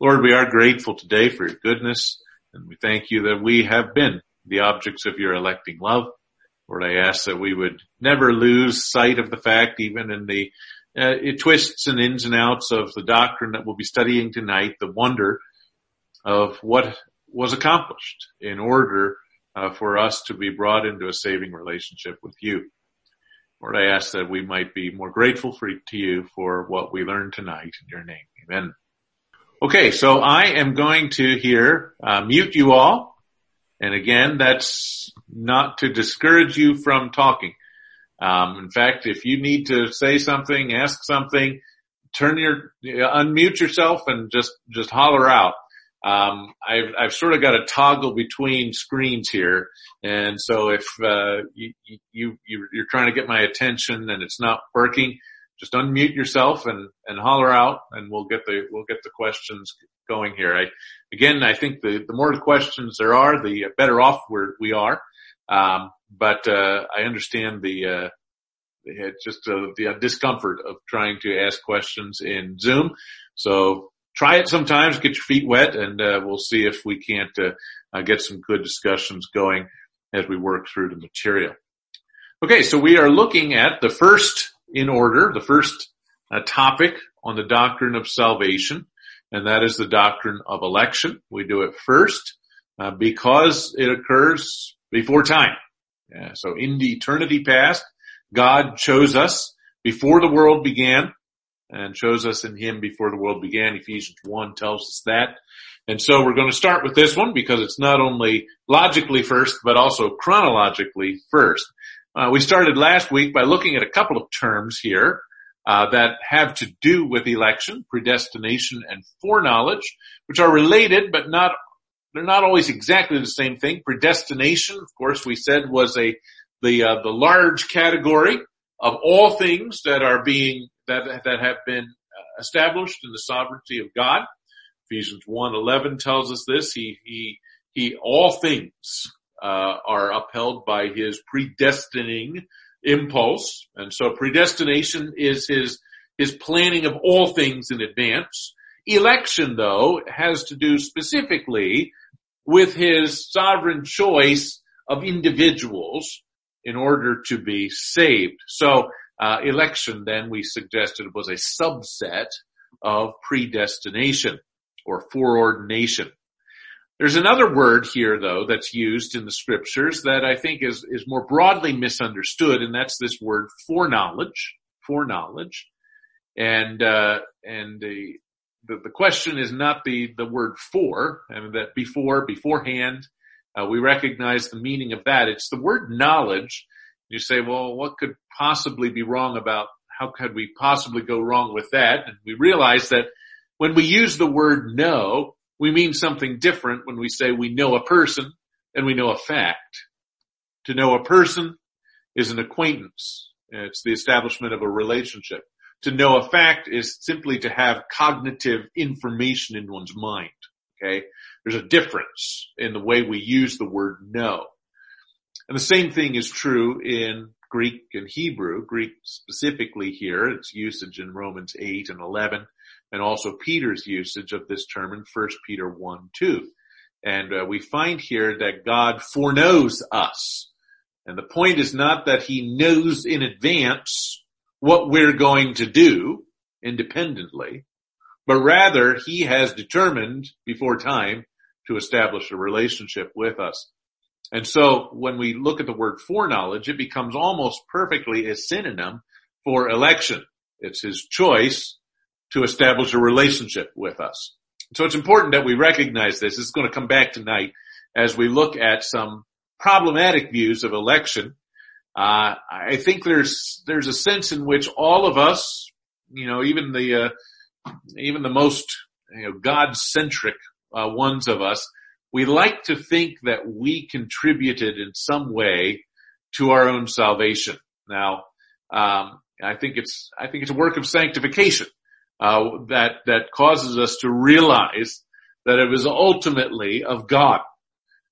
Lord, we are grateful today for your goodness and we thank you that we have been the objects of your electing love. Lord, I ask that we would never lose sight of the fact, even in the uh, twists and ins and outs of the doctrine that we'll be studying tonight, the wonder of what was accomplished in order uh, for us to be brought into a saving relationship with you. Lord, I ask that we might be more grateful for, to you for what we learned tonight in your name. Amen. Okay, so I am going to here uh, mute you all. And again, that's not to discourage you from talking. Um, in fact, if you need to say something, ask something, turn your, unmute yourself and just, just holler out. Um, I've, I've sort of got a toggle between screens here. And so if, uh, you, you, you're trying to get my attention and it's not working, just unmute yourself and, and holler out and we'll get the, we'll get the questions going here. I, again, I think the, the more questions there are, the better off we're, we are. Um, but, uh, I understand the, uh, just uh, the discomfort of trying to ask questions in Zoom. So try it sometimes, get your feet wet, and uh, we'll see if we can't uh, get some good discussions going as we work through the material. Okay, so we are looking at the first in order, the first uh, topic on the doctrine of salvation, and that is the doctrine of election. We do it first uh, because it occurs before time. Yeah, so in the eternity past, God chose us before the world began and chose us in him before the world began. Ephesians 1 tells us that. And so we're going to start with this one because it's not only logically first, but also chronologically first. Uh, we started last week by looking at a couple of terms here uh, that have to do with election, predestination, and foreknowledge, which are related, but not they're not always exactly the same thing. Predestination, of course, we said was a the uh, the large category of all things that are being that that have been uh, established in the sovereignty of God. Ephesians 1:11 tells us this. He he he all things uh, are upheld by his predestining impulse. And so predestination is his, his planning of all things in advance. Election though has to do specifically with his sovereign choice of individuals in order to be saved. So uh, election then we suggested was a subset of predestination or foreordination. There's another word here though that's used in the scriptures that I think is, is more broadly misunderstood and that's this word foreknowledge, foreknowledge. And, uh, and the, the, the, question is not the, the word for, I mean that before, beforehand, uh, we recognize the meaning of that. It's the word knowledge. You say, well, what could possibly be wrong about, how could we possibly go wrong with that? And we realize that when we use the word know, we mean something different when we say we know a person and we know a fact. To know a person is an acquaintance. It's the establishment of a relationship. To know a fact is simply to have cognitive information in one's mind. Okay. There's a difference in the way we use the word know. And the same thing is true in Greek and Hebrew. Greek specifically here, its usage in Romans 8 and 11 and also Peter's usage of this term in 1 Peter 1, 2. And uh, we find here that God foreknows us. And the point is not that he knows in advance what we're going to do independently, but rather he has determined before time to establish a relationship with us. And so when we look at the word foreknowledge, it becomes almost perfectly a synonym for election. It's his choice to establish a relationship with us. So it's important that we recognize this. It's going to come back tonight as we look at some problematic views of election. Uh, I think there's there's a sense in which all of us, you know, even the uh, even the most you know, God-centric uh, ones of us, we like to think that we contributed in some way to our own salvation. Now, um, I think it's I think it's a work of sanctification uh, that that causes us to realize that it was ultimately of God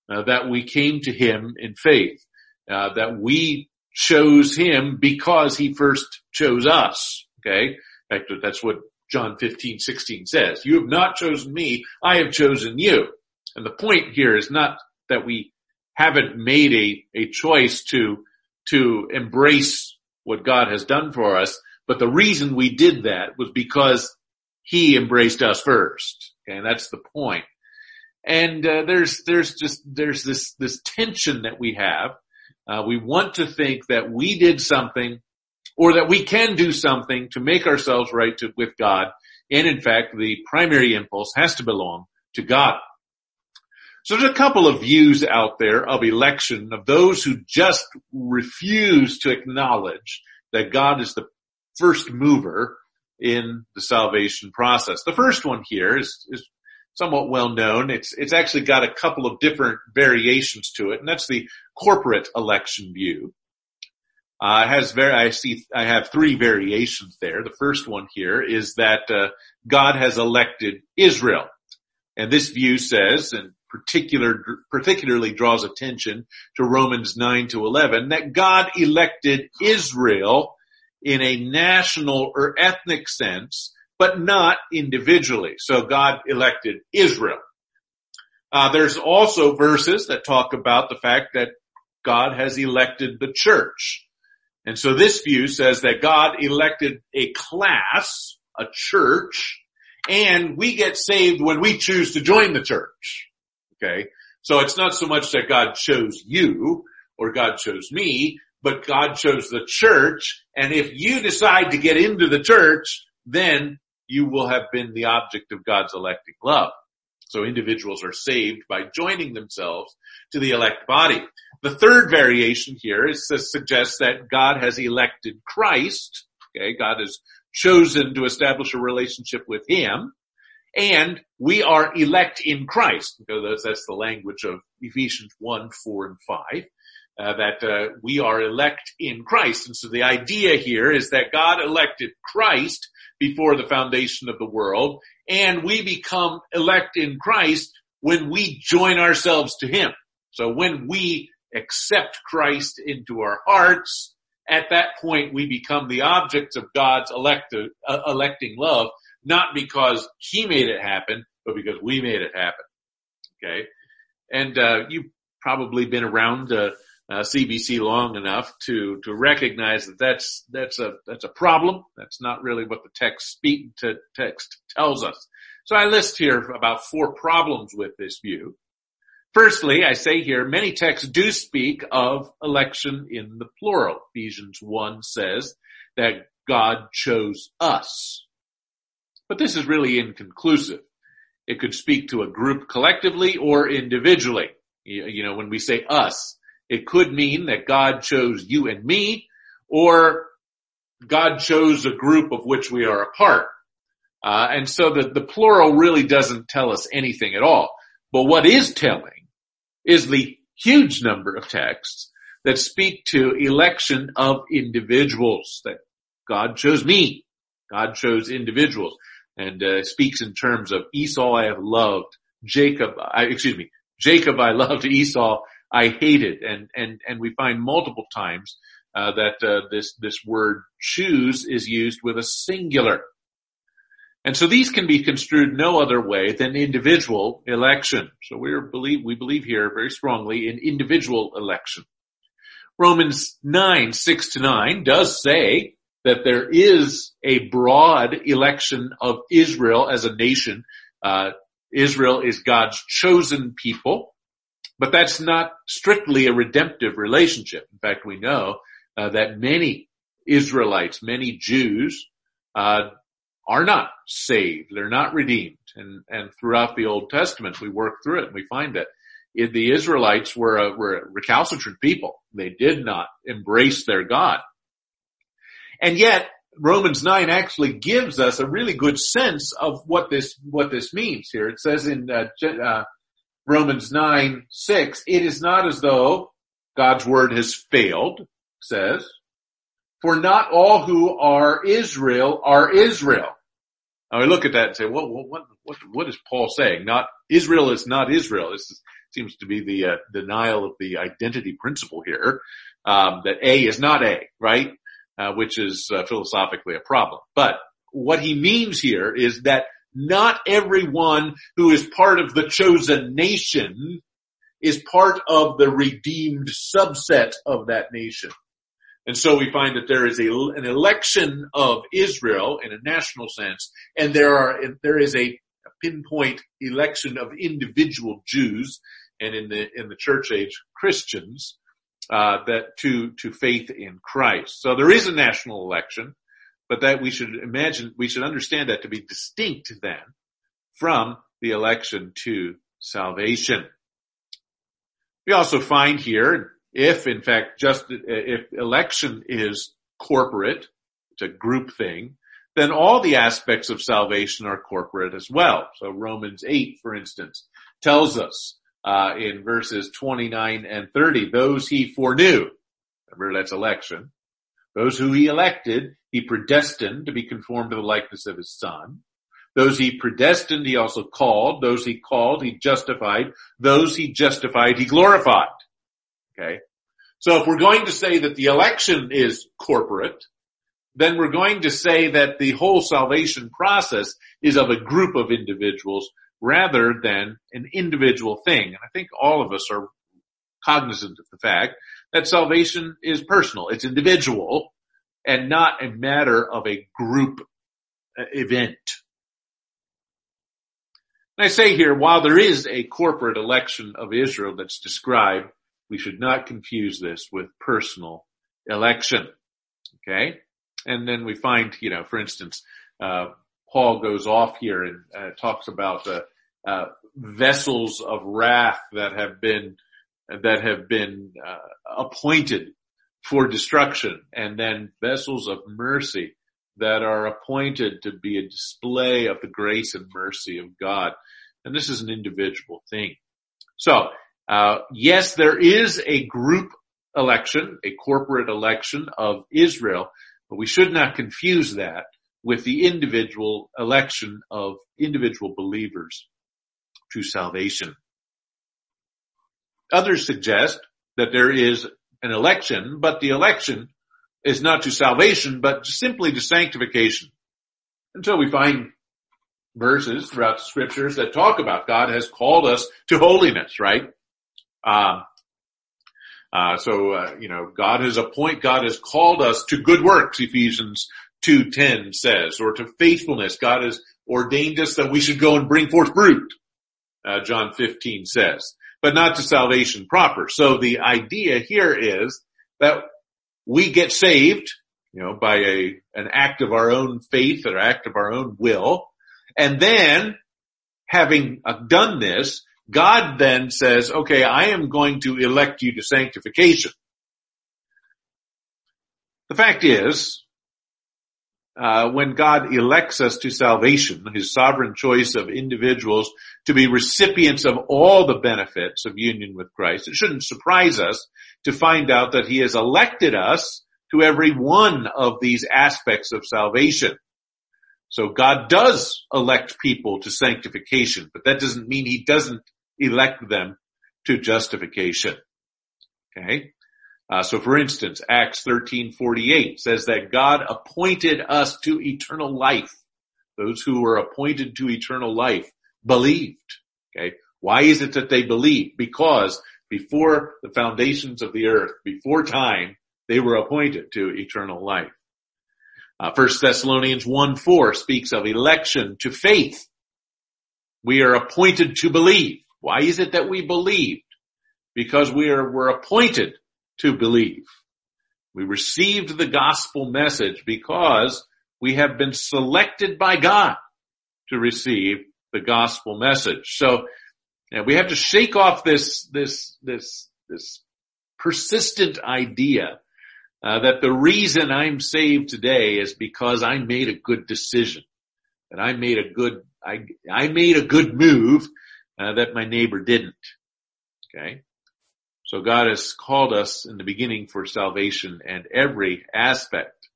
uh, that we came to Him in faith, uh, that we chose Him because He first chose us. Okay, that's what John 15, 16 says. You have not chosen me, I have chosen you. And the point here is not that we haven't made a, a choice to, to embrace what God has done for us, but the reason we did that was because he embraced us first. Okay, and that's the point. And uh, there's there's just there's this this tension that we have. Uh, we want to think that we did something, or that we can do something to make ourselves right to, with God. And in fact, the primary impulse has to belong to God. So there's a couple of views out there of election of those who just refuse to acknowledge that God is the first mover in the salvation process. The first one here is, is somewhat well known. It's, it's actually got a couple of different variations to it, and that's the corporate election view. Uh, has very, I see, I have three variations there. The first one here is that, uh, God has elected Israel. And this view says, and particular, particularly draws attention to Romans 9 to 11, that God elected Israel in a national or ethnic sense, but not individually. So God elected Israel. Uh, there's also verses that talk about the fact that God has elected the church. And so this view says that God elected a class, a church, and we get saved when we choose to join the church. Okay. So it's not so much that God chose you or God chose me, but God chose the church. And if you decide to get into the church, then you will have been the object of God's electing love. So individuals are saved by joining themselves to the elect body. The third variation here is uh, to suggest that God has elected Christ. Okay, God has chosen to establish a relationship with Him. And we are elect in Christ, because that's the language of Ephesians 1, 4, and 5 uh, that uh, we are elect in Christ. And so the idea here is that God elected Christ before the foundation of the world, and we become elect in Christ when we join ourselves to Him. So when we accept Christ into our hearts, at that point we become the objects of God's elect, uh, electing love, not because He made it happen, but because we made it happen. Okay, and uh, you've probably been around uh, CBC long enough to to recognize that that's that's a that's a problem. That's not really what the text speak to text tells us. So I list here about four problems with this view. Firstly, I say here many texts do speak of election in the plural. Ephesians 1 says that God chose us. But this is really inconclusive. It could speak to a group collectively or individually. You know, when we say us, it could mean that God chose you and me, or God chose a group of which we are a part. Uh, and so the, the plural really doesn't tell us anything at all. But what is telling is the huge number of texts that speak to election of individuals, that God chose me. God chose individuals and uh, speaks in terms of Esau I have loved, Jacob, I, excuse me, Jacob I loved, Esau I hate it. And, and, and we find multiple times, uh, that, uh, this, this word choose is used with a singular. And so these can be construed no other way than individual election. So we believe, we believe here very strongly in individual election. Romans 9, 6 to 9 does say that there is a broad election of Israel as a nation. Uh, Israel is God's chosen people. But that's not strictly a redemptive relationship. In fact, we know uh, that many Israelites, many Jews, uh, are not saved. They're not redeemed. And, and throughout the Old Testament, we work through it and we find that it, the Israelites were a, were a recalcitrant people. They did not embrace their God. And yet, Romans 9 actually gives us a really good sense of what this, what this means here. It says in, uh, uh, Romans 9, 6, it is not as though God's word has failed, says, for not all who are Israel are Israel. Now we look at that and say, what, what, what, what is Paul saying? Not, Israel is not Israel. This is, seems to be the uh, denial of the identity principle here, um, that A is not A, right? Uh, which is uh, philosophically a problem. But what he means here is that not everyone who is part of the chosen nation is part of the redeemed subset of that nation. And so we find that there is a, an election of Israel in a national sense, and there are, there is a pinpoint election of individual Jews, and in the, in the church age, Christians, uh, that to, to faith in Christ. So there is a national election, but that we should imagine, we should understand that to be distinct then from the election to salvation. We also find here, if in fact just, if election is corporate, it's a group thing, then all the aspects of salvation are corporate as well. So Romans 8, for instance, tells us, uh, in verses 29 and 30, those he foreknew, remember that's election, those who he elected, he predestined to be conformed to the likeness of his son. Those he predestined, he also called. Those he called, he justified. Those he justified, he glorified. Okay. So if we're going to say that the election is corporate, then we're going to say that the whole salvation process is of a group of individuals rather than an individual thing. And I think all of us are cognizant of the fact that salvation is personal. It's individual and not a matter of a group uh, event. And I say here, while there is a corporate election of Israel that's described, we should not confuse this with personal election. Okay? And then we find, you know, for instance, uh, Paul goes off here and uh, talks about uh, uh vessels of wrath that have been that have been uh, appointed for destruction and then vessels of mercy that are appointed to be a display of the grace and mercy of God. And this is an individual thing. So, uh, yes, there is a group election, a corporate election of Israel, but we should not confuse that with the individual election of individual believers to salvation. Others suggest that there is an election, but the election is not to salvation, but simply to sanctification. Until we find verses throughout the scriptures that talk about God has called us to holiness, right? Uh, uh, so, uh, you know, God has appointed, God has called us to good works, Ephesians 2.10 says, or to faithfulness. God has ordained us that we should go and bring forth fruit, uh, John 15 says but not to salvation proper. So the idea here is that we get saved, you know, by a, an act of our own faith or act of our own will. And then having uh, done this, God then says, okay, I am going to elect you to sanctification. The fact is, uh, when God elects us to salvation, his sovereign choice of individuals to be recipients of all the benefits of union with Christ, it shouldn't surprise us to find out that he has elected us to every one of these aspects of salvation. So God does elect people to sanctification, but that doesn't mean he doesn't elect them to justification. Okay. Uh, so for instance, Acts 13:48 says that God appointed us to eternal life. Those who were appointed to eternal life believed. Okay. Why is it that they believed? Because before the foundations of the earth, before time, they were appointed to eternal life. Uh, 1 Thessalonians 1 4 speaks of election to faith. We are appointed to believe. Why is it that we believed? Because we are, were appointed to believe. We received the gospel message because we have been selected by God to receive the gospel message. So we have to shake off this, this, this, this persistent idea uh, that the reason I'm saved today is because I made a good decision, that I made a good, I, I made a good move uh, that my neighbor didn't. Okay. So God has called us in the beginning for salvation and every aspect.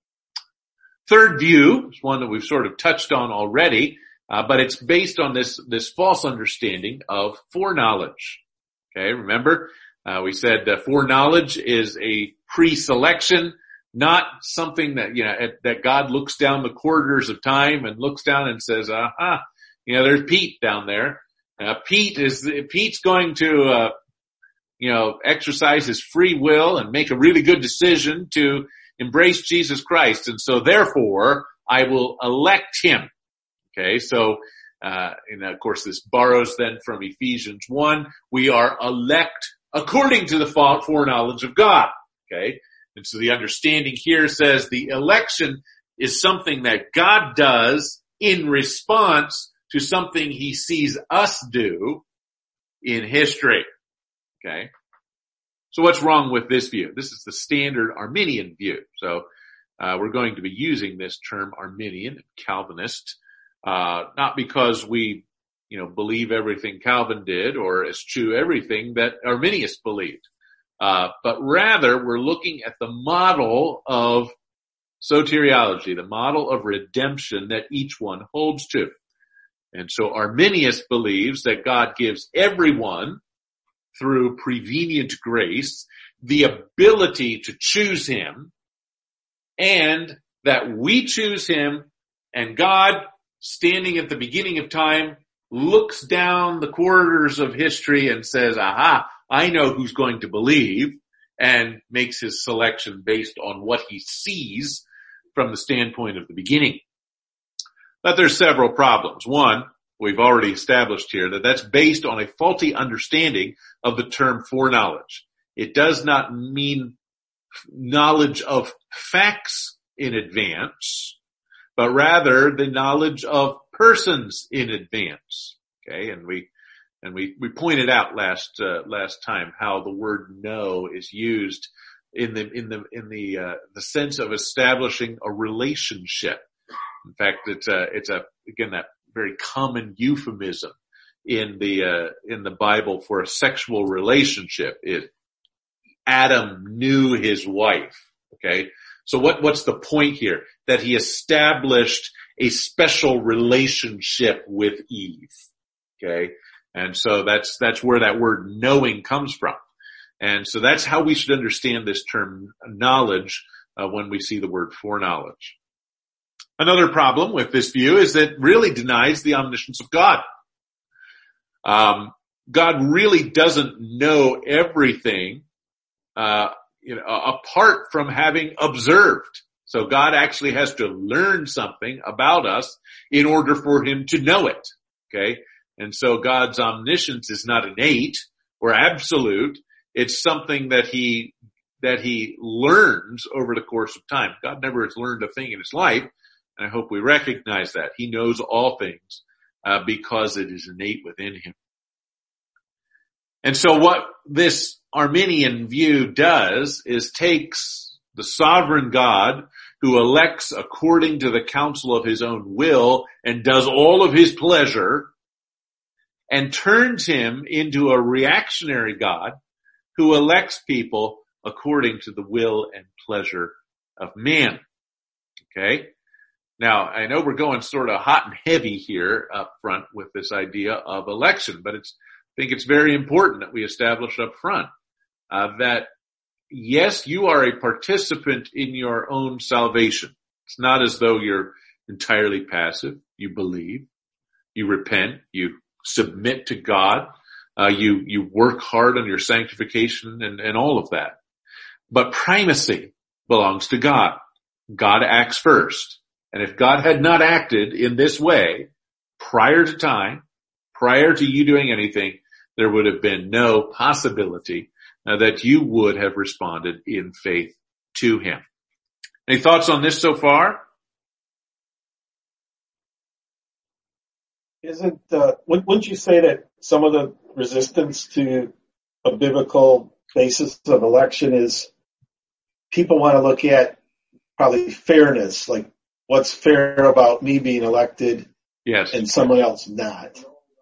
Third view is one that we've sort of touched on already, uh, but it's based on this this false understanding of foreknowledge. Okay, remember uh, we said foreknowledge is a pre-selection not something that, you know, that God looks down the corridors of time and looks down and says, aha, you know, there's Pete down there. Uh, Pete is, Pete's going to, uh, you know, exercise his free will and make a really good decision to embrace Jesus Christ. And so therefore I will elect him. Okay. So, uh, and of course this borrows then from Ephesians 1. We are elect according to the foreknowledge of God. Okay. And so the understanding here says the election is something that God does in response to something he sees us do in history. Okay. So what's wrong with this view? This is the standard Arminian view. So uh, we're going to be using this term Arminian, Calvinist, uh, not because we, you know, believe everything Calvin did or eschew everything that Arminius believed, uh, but rather we're looking at the model of soteriology, the model of redemption that each one holds to. And so Arminius believes that God gives everyone through prevenient grace the ability to choose him and that we choose him and God standing at the beginning of time looks down the corridors of history and says, aha, I know who's going to believe and makes his selection based on what he sees from the standpoint of the beginning. But there's several problems. One, we've already established here that that's based on a faulty understanding of the term foreknowledge. It does not mean knowledge of facts in advance, but rather the knowledge of persons in advance. Okay, and we and we we pointed out last uh, last time how the word know is used in the in the in the uh, the sense of establishing a relationship. In fact, it's a it's a again that very common euphemism in the uh, in the Bible for a sexual relationship. It Adam knew his wife. Okay, so what what's the point here? That he established a special relationship with Eve. Okay, and so that's that's where that word knowing comes from. And so that's how we should understand this term knowledge uh, when we see the word foreknowledge. Another problem with this view is that it really denies the omniscience of God. Um, God really doesn't know everything, uh, you know, apart from having observed. So God actually has to learn something about us in order for him to know it. Okay. And so God's omniscience is not innate or absolute. It's something that he, that he learns over the course of time. God never has learned a thing in his life. And I hope we recognize that. He knows all things uh, because it is innate within him. And so what this Arminian view does is takes the sovereign God who elects according to the counsel of his own will and does all of his pleasure and turns him into a reactionary God who elects people according to the will and pleasure of man. Okay? Now, I know we're going sort of hot and heavy here up front with this idea of election, but it's, I think it's very important that we establish up front uh, that yes, you are a participant in your own salvation. It's not as though you're entirely passive. You believe, you repent, you submit to God, uh, you you work hard on your sanctification and, and all of that. But primacy belongs to God. God acts first. And if God had not acted in this way prior to time, prior to you doing anything, there would have been no possibility uh, that you would have responded in faith to him. Any thoughts on this so far? Isn't, uh, wouldn't you say that some of the resistance to a biblical basis of election is people want to look at probably fairness, like what's fair about me being elected yes. and someone else not.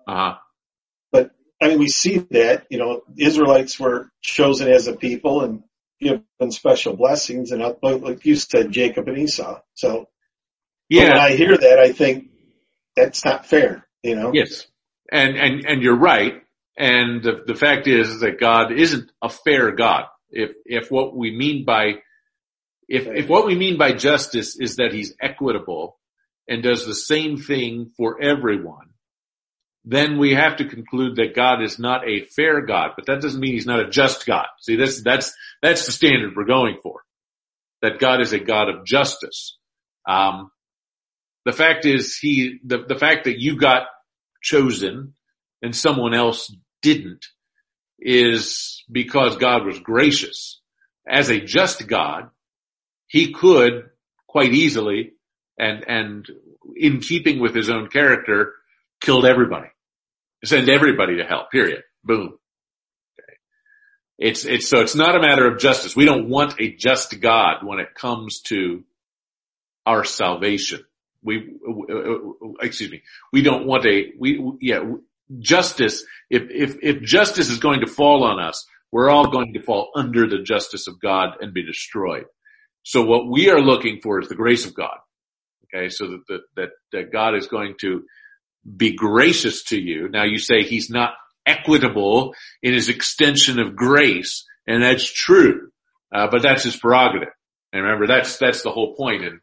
Uh-huh. But I mean, we see that, you know, Israelites were chosen as a people and given special blessings and like you said, Jacob and Esau. So yeah. when I hear that, I think that's not fair, you know? Yes. And, and, and you're right. And the, the fact is that God isn't a fair God. If, if what we mean by If, if what we mean by justice is that he's equitable and does the same thing for everyone, then we have to conclude that God is not a fair God, but that doesn't mean he's not a just God. See, that's, that's, that's the standard we're going for. That God is a God of justice. Um, the fact is he, the, the fact that you got chosen and someone else didn't is because God was gracious. As a just God, he could quite easily and, and in keeping with his own character, killed everybody. Send everybody to hell, period. Boom. Okay. It's, it's, so it's not a matter of justice. We don't want a just God when it comes to our salvation. We, excuse me, we don't want a, we, yeah, justice, if, if, if justice is going to fall on us, we're all going to fall under the justice of God and be destroyed. So what we are looking for is the grace of God. Okay. So that, that, that, that God is going to be gracious to you. Now you say he's not equitable in his extension of grace, and that's true. Uh, but that's his prerogative. And remember, that's, that's the whole point in,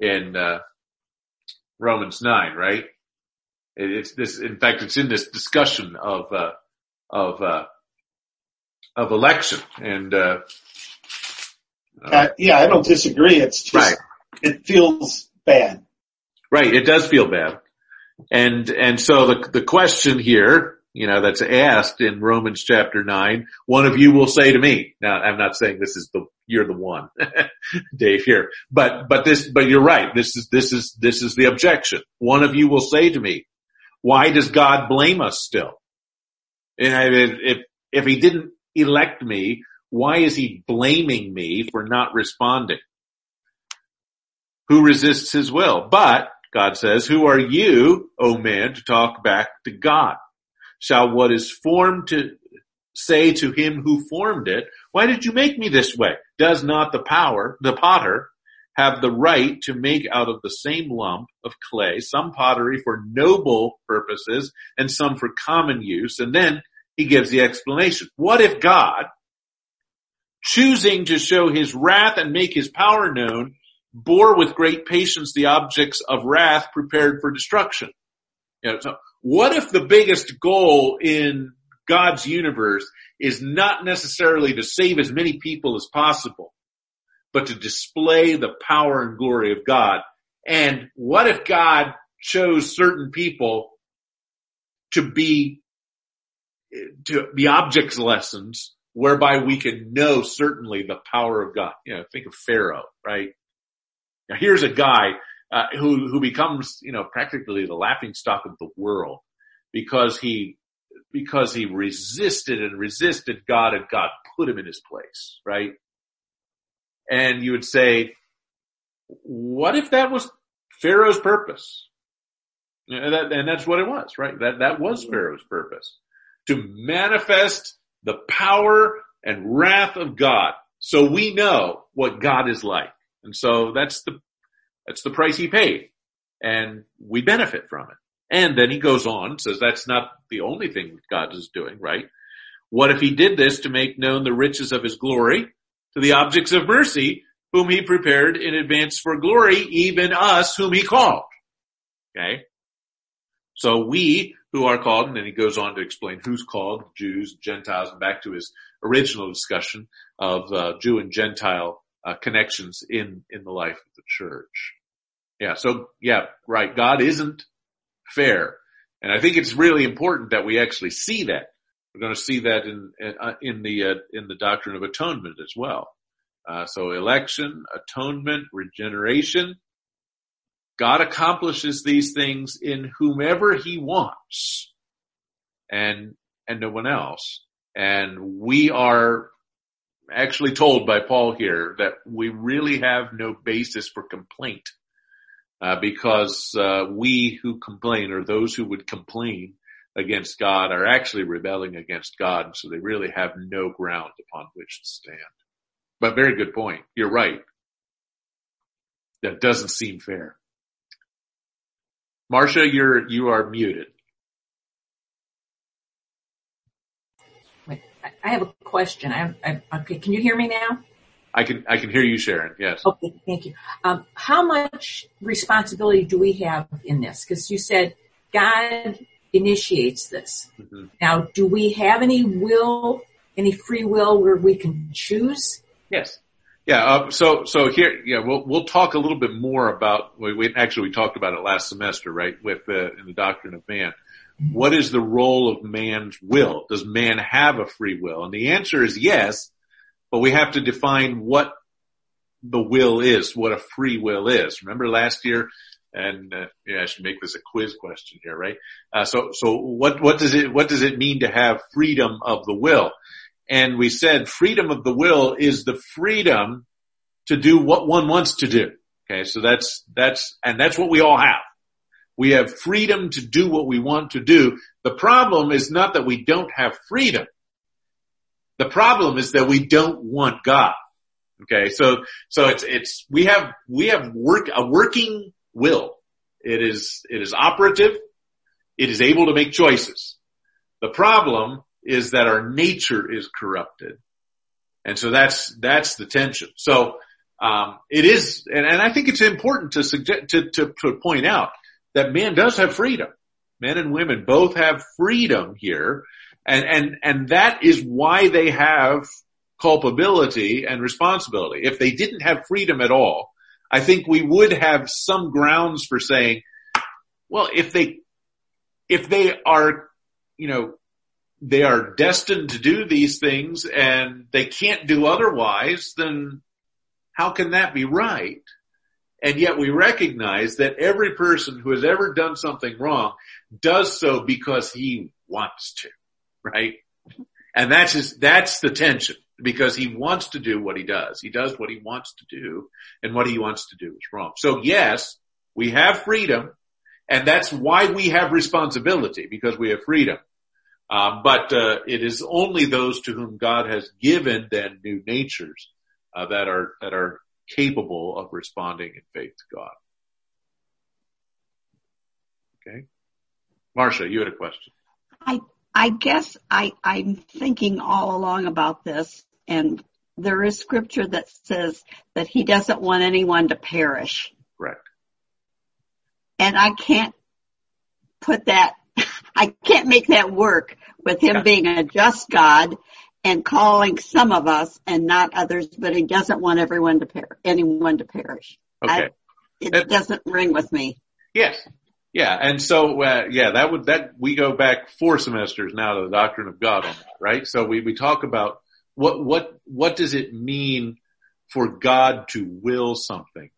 in, uh, Romans 9, right? It, it's this, in fact, it's in this discussion of, uh, of, uh, of election and, uh, uh, yeah, I don't disagree. It's just, right. it feels bad. Right. It does feel bad. And, and so the, the question here, you know, that's asked in Romans chapter nine, one of you will say to me, now I'm not saying this is the, you're the one, Dave here, but, but this, but you're right. This is, this is, this is the objection. One of you will say to me, why does God blame us still? And if, if he didn't elect me, why is he blaming me for not responding? Who resists his will? But God says, who are you, O man, to talk back to God? Shall what is formed to say to him who formed it, why did you make me this way? Does not the power, the potter, have the right to make out of the same lump of clay some pottery for noble purposes and some for common use? And then he gives the explanation. What if God, choosing to show his wrath and make his power known, bore with great patience the objects of wrath prepared for destruction. You know, so what if the biggest goal in God's universe is not necessarily to save as many people as possible, but to display the power and glory of God? And what if God chose certain people to be, to be objects lessons whereby we can know certainly the power of God? You know, think of Pharaoh, right? Now here's a guy uh, who who becomes you know practically the laughing stock of the world because he because he resisted and resisted God and God put him in his place, right? And you would say, what if that was Pharaoh's purpose? And, that, and that's what it was, right? That that was Pharaoh's purpose to manifest the power and wrath of God, so we know what God is like. And so that's the, that's the price he paid. And we benefit from it. And then he goes on, says that's not the only thing God is doing, right? What if he did this to make known the riches of his glory to the objects of mercy whom he prepared in advance for glory, even us whom he called? Okay. So we who are called, and then he goes on to explain who's called, Jews, Gentiles, and back to his original discussion of uh, Jew and Gentile uh, connections in in the life of the church. Yeah. So yeah, right. God isn't fair, and I think it's really important that we actually see that. We're going to see that in uh, in the uh, in the doctrine of atonement as well. Uh, so election, atonement, regeneration. God accomplishes these things in whomever He wants, and and no one else. And we are actually told by Paul here that we really have no basis for complaint. Uh, because uh, we who complain or those who would complain against God are actually rebelling against God, so they really have no ground upon which to stand. But very good point. You're right. That doesn't seem fair. Marcia, you're you are muted. Wait, I have a question. I, I, okay, can you hear me now? I can, I can hear you, Sharon. Yes. Okay, thank you. Um, how much responsibility do we have in this? Because you said God initiates this. Mm-hmm. Now, do we have any will, any free will where we can choose? Yes. Yeah. Uh, so, so here, yeah, we'll, we'll talk a little bit more about, we, we actually we talked about it last semester, right? With, uh, in the doctrine of man. What is the role of man's will? Does man have a free will? And the answer is yes, but we have to define what the will is, what a free will is. Remember last year, and uh, yeah, I should make this a quiz question here, right? Uh, so, so what what does it what does it mean to have freedom of the will? And we said freedom of the will is the freedom to do what one wants to do. Okay, so that's that's and that's what we all have. We have freedom to do what we want to do. The problem is not that we don't have freedom. The problem is that we don't want God. Okay, so so it's it's we have we have work a working will. It is it is operative. It is able to make choices. The problem is that our nature is corrupted, and so that's that's the tension. So um, it is, and, and I think it's important to suggest to, to to point out that man does have freedom. Men and women both have freedom here. And, and, and that is why they have culpability and responsibility. If they didn't have freedom at all, I think we would have some grounds for saying, well, if they, if they are, you know, they are destined to do these things and they can't do otherwise, then how can that be right? And yet we recognize that every person who has ever done something wrong does so because he wants to, right? And that's his, that's the tension because he wants to do what he does. He does what he wants to do and what he wants to do is wrong. So yes, we have freedom and that's why we have responsibility because we have freedom. Um, but uh, it is only those to whom God has given then new natures uh, that are that are capable of responding in faith to God. Okay. Marcia, you had a question. I, I guess I, I'm thinking all along about this and there is scripture that says that he doesn't want anyone to perish. Correct. And I can't put that, I can't make that work with him yeah. being a just God and calling some of us and not others, but he doesn't want everyone to perish, anyone to perish. Okay. I, it, it doesn't ring with me. Yes. Yeah. And so, uh, yeah, that would, that we go back four semesters now to the doctrine of God on that, right? So we, we talk about what, what, what does it mean for God to will something?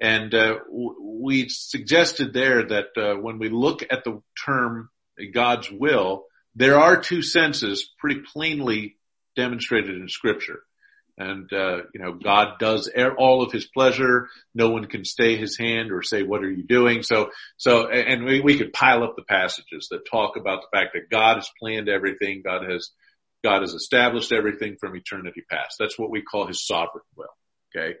And, uh, we suggested there that, uh, when we look at the term God's will, there are two senses pretty plainly demonstrated in scripture. And, uh, you know, God does all of his pleasure. No one can stay his hand or say, what are you doing? So, so, and we, we could pile up the passages that talk about the fact that God has planned everything. God has, God has established everything from eternity past. That's what we call his sovereign will. Okay.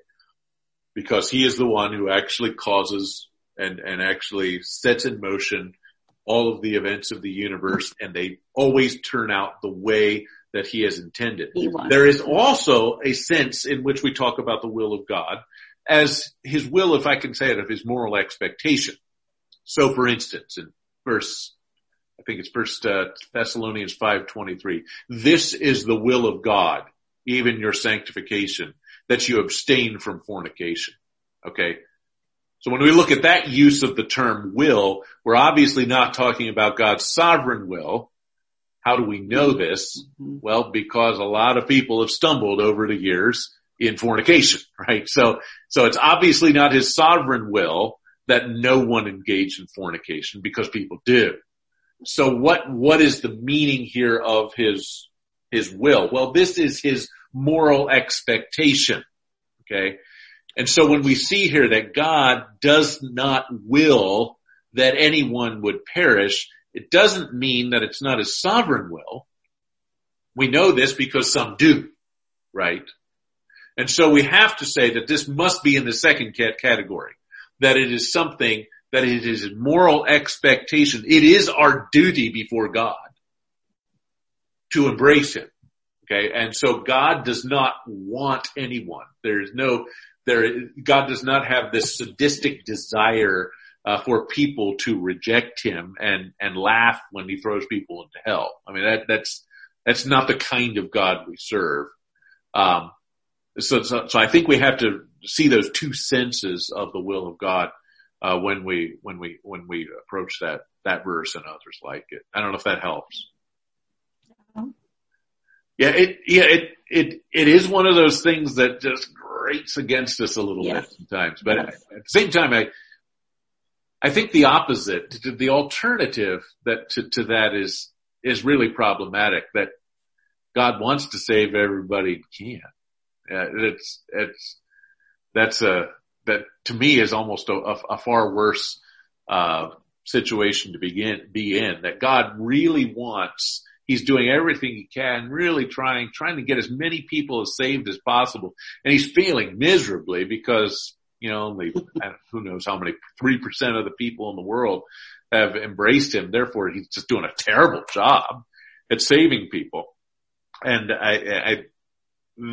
Because he is the one who actually causes and, and actually sets in motion all of the events of the universe and they always turn out the way that he has intended. He there is also a sense in which we talk about the will of God as his will, if I can say it, of his moral expectation. So for instance, in verse, I think it's first uh, Thessalonians 5.23, this is the will of God, even your sanctification, that you abstain from fornication. Okay. So when we look at that use of the term will, we're obviously not talking about God's sovereign will. How do we know this? Well, because a lot of people have stumbled over the years in fornication, right? So, so it's obviously not his sovereign will that no one engage in fornication because people do. So what, what is the meaning here of his, his will? Well, this is his moral expectation. Okay. And so when we see here that God does not will that anyone would perish, it doesn't mean that it's not his sovereign will. We know this because some do, right? And so we have to say that this must be in the second category, that it is something that it is moral expectation. It is our duty before God to embrace him. Okay. And so God does not want anyone. There is no, there, God does not have this sadistic desire uh, for people to reject him and, and laugh when he throws people into hell. I mean, that, that's, that's not the kind of God we serve. Um, so, so, so I think we have to see those two senses of the will of God, uh, when we, when we, when we approach that, that verse and others like it. I don't know if that helps. Yeah, it, yeah, it, it, it is one of those things that just grates against us a little bit sometimes, but yes. at the same time, I, I think the opposite, the alternative that to, to that is, is really problematic that God wants to save everybody he can. Uh, it's, it's, that's a, that to me is almost a, a, a far worse, uh, situation to begin, be in that God really wants, he's doing everything he can, really trying, trying to get as many people as saved as possible. And he's failing miserably because, you know, only, who knows how many, 3% of the people in the world have embraced him. Therefore, he's just doing a terrible job at saving people. And I, I,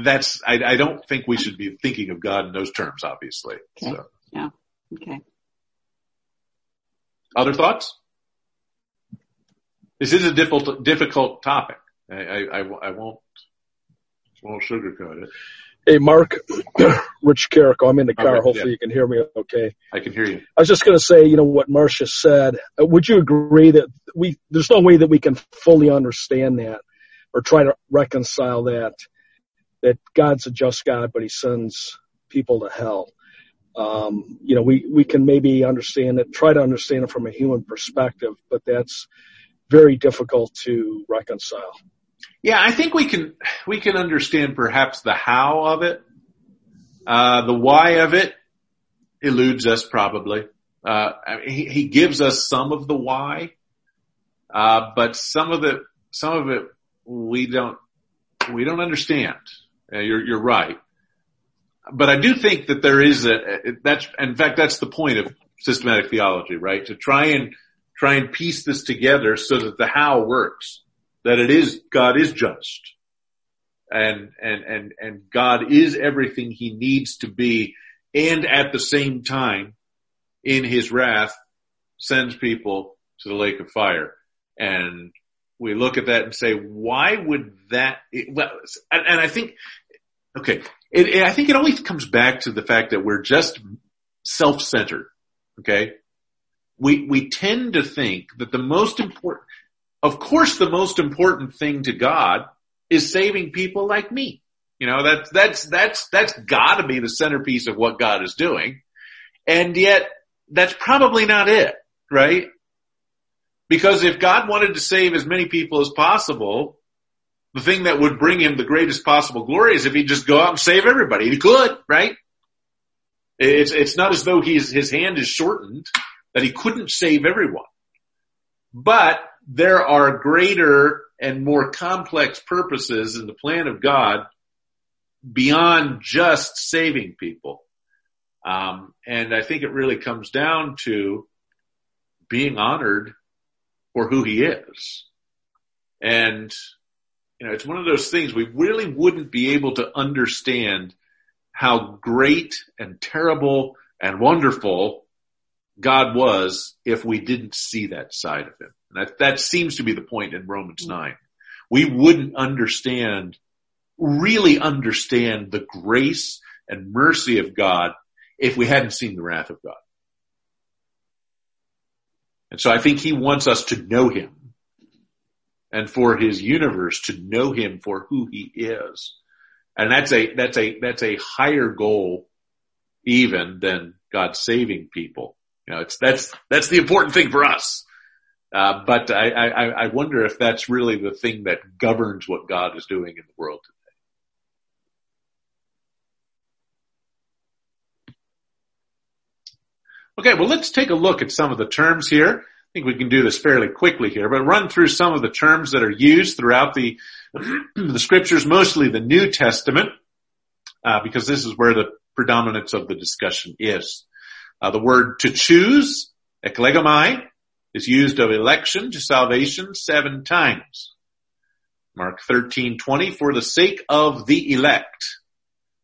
that's, I, I don't think we should be thinking of God in those terms, obviously. Okay. So. Yeah. Okay. Other thoughts? This is a difficult, difficult topic. I, I, I, won't, won't sugarcoat it. Hey, Mark, Rich Carrico. I'm in the car. Okay, Hopefully yeah. you can hear me okay. I can hear you. I was just going to say, you know, what Marcia said. Uh, would you agree that we, there's no way that we can fully understand that or try to reconcile that, that God's a just God, but he sends people to hell. Um, you know, we, we can maybe understand it, try to understand it from a human perspective, but that's very difficult to reconcile. Yeah, I think we can, we can understand perhaps the how of it. Uh, the why of it eludes us probably. Uh, he, he, gives us some of the why, uh, but some of it, some of it we don't, we don't understand. You're, you're right. But I do think that there is a, that's, in fact, that's the point of systematic theology, right? To try and, try and piece this together so that the how works that it is, God is just. And, and, and, and God is everything he needs to be. And at the same time, in his wrath, sends people to the lake of fire. And we look at that and say, why would that, well, and, and I think, okay, it, it, I think it always comes back to the fact that we're just self-centered. Okay. We, we tend to think that the most important, of course, the most important thing to God is saving people like me. You know, that's, that's, that's, that's gotta be the centerpiece of what God is doing. And yet that's probably not it, right? Because if God wanted to save as many people as possible, the thing that would bring him the greatest possible glory is if he'd just go out and save everybody. He could, right? It's, it's not as though he's, his hand is shortened that he couldn't save everyone. But there are greater and more complex purposes in the plan of God beyond just saving people. Um, and I think it really comes down to being honored for who he is. And, you know, it's one of those things we really wouldn't be able to understand how great and terrible and wonderful God was if we didn't see that side of him. And that, that seems to be the point in Romans mm-hmm. 9. We wouldn't understand, really understand the grace and mercy of God if we hadn't seen the wrath of God. And so I think he wants us to know him and for his universe to know him for who he is. And that's a, that's a, that's a higher goal even than God saving people. You know, it's, that's, that's the important thing for us. Uh, but I, I, I wonder if that's really the thing that governs what God is doing in the world today. Okay, well let's take a look at some of the terms here. I think we can do this fairly quickly here, but run through some of the terms that are used throughout the, the scriptures, mostly the New Testament, uh, because this is where the predominance of the discussion is. Uh, the word to choose, eklegomai, is used of election to salvation seven times. Mark 13:20 for the sake of the elect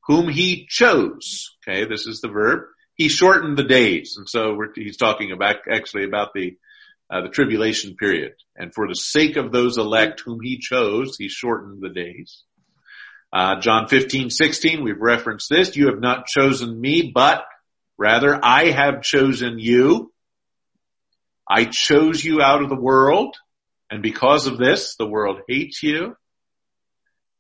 whom he chose. Okay, this is the verb. He shortened the days. And so he's talking about actually about the uh, the tribulation period. And for the sake of those elect whom he chose, he shortened the days. Uh, John 15, 16, we've referenced this. You have not chosen me, but rather I have chosen you. I chose you out of the world. And because of this, the world hates you.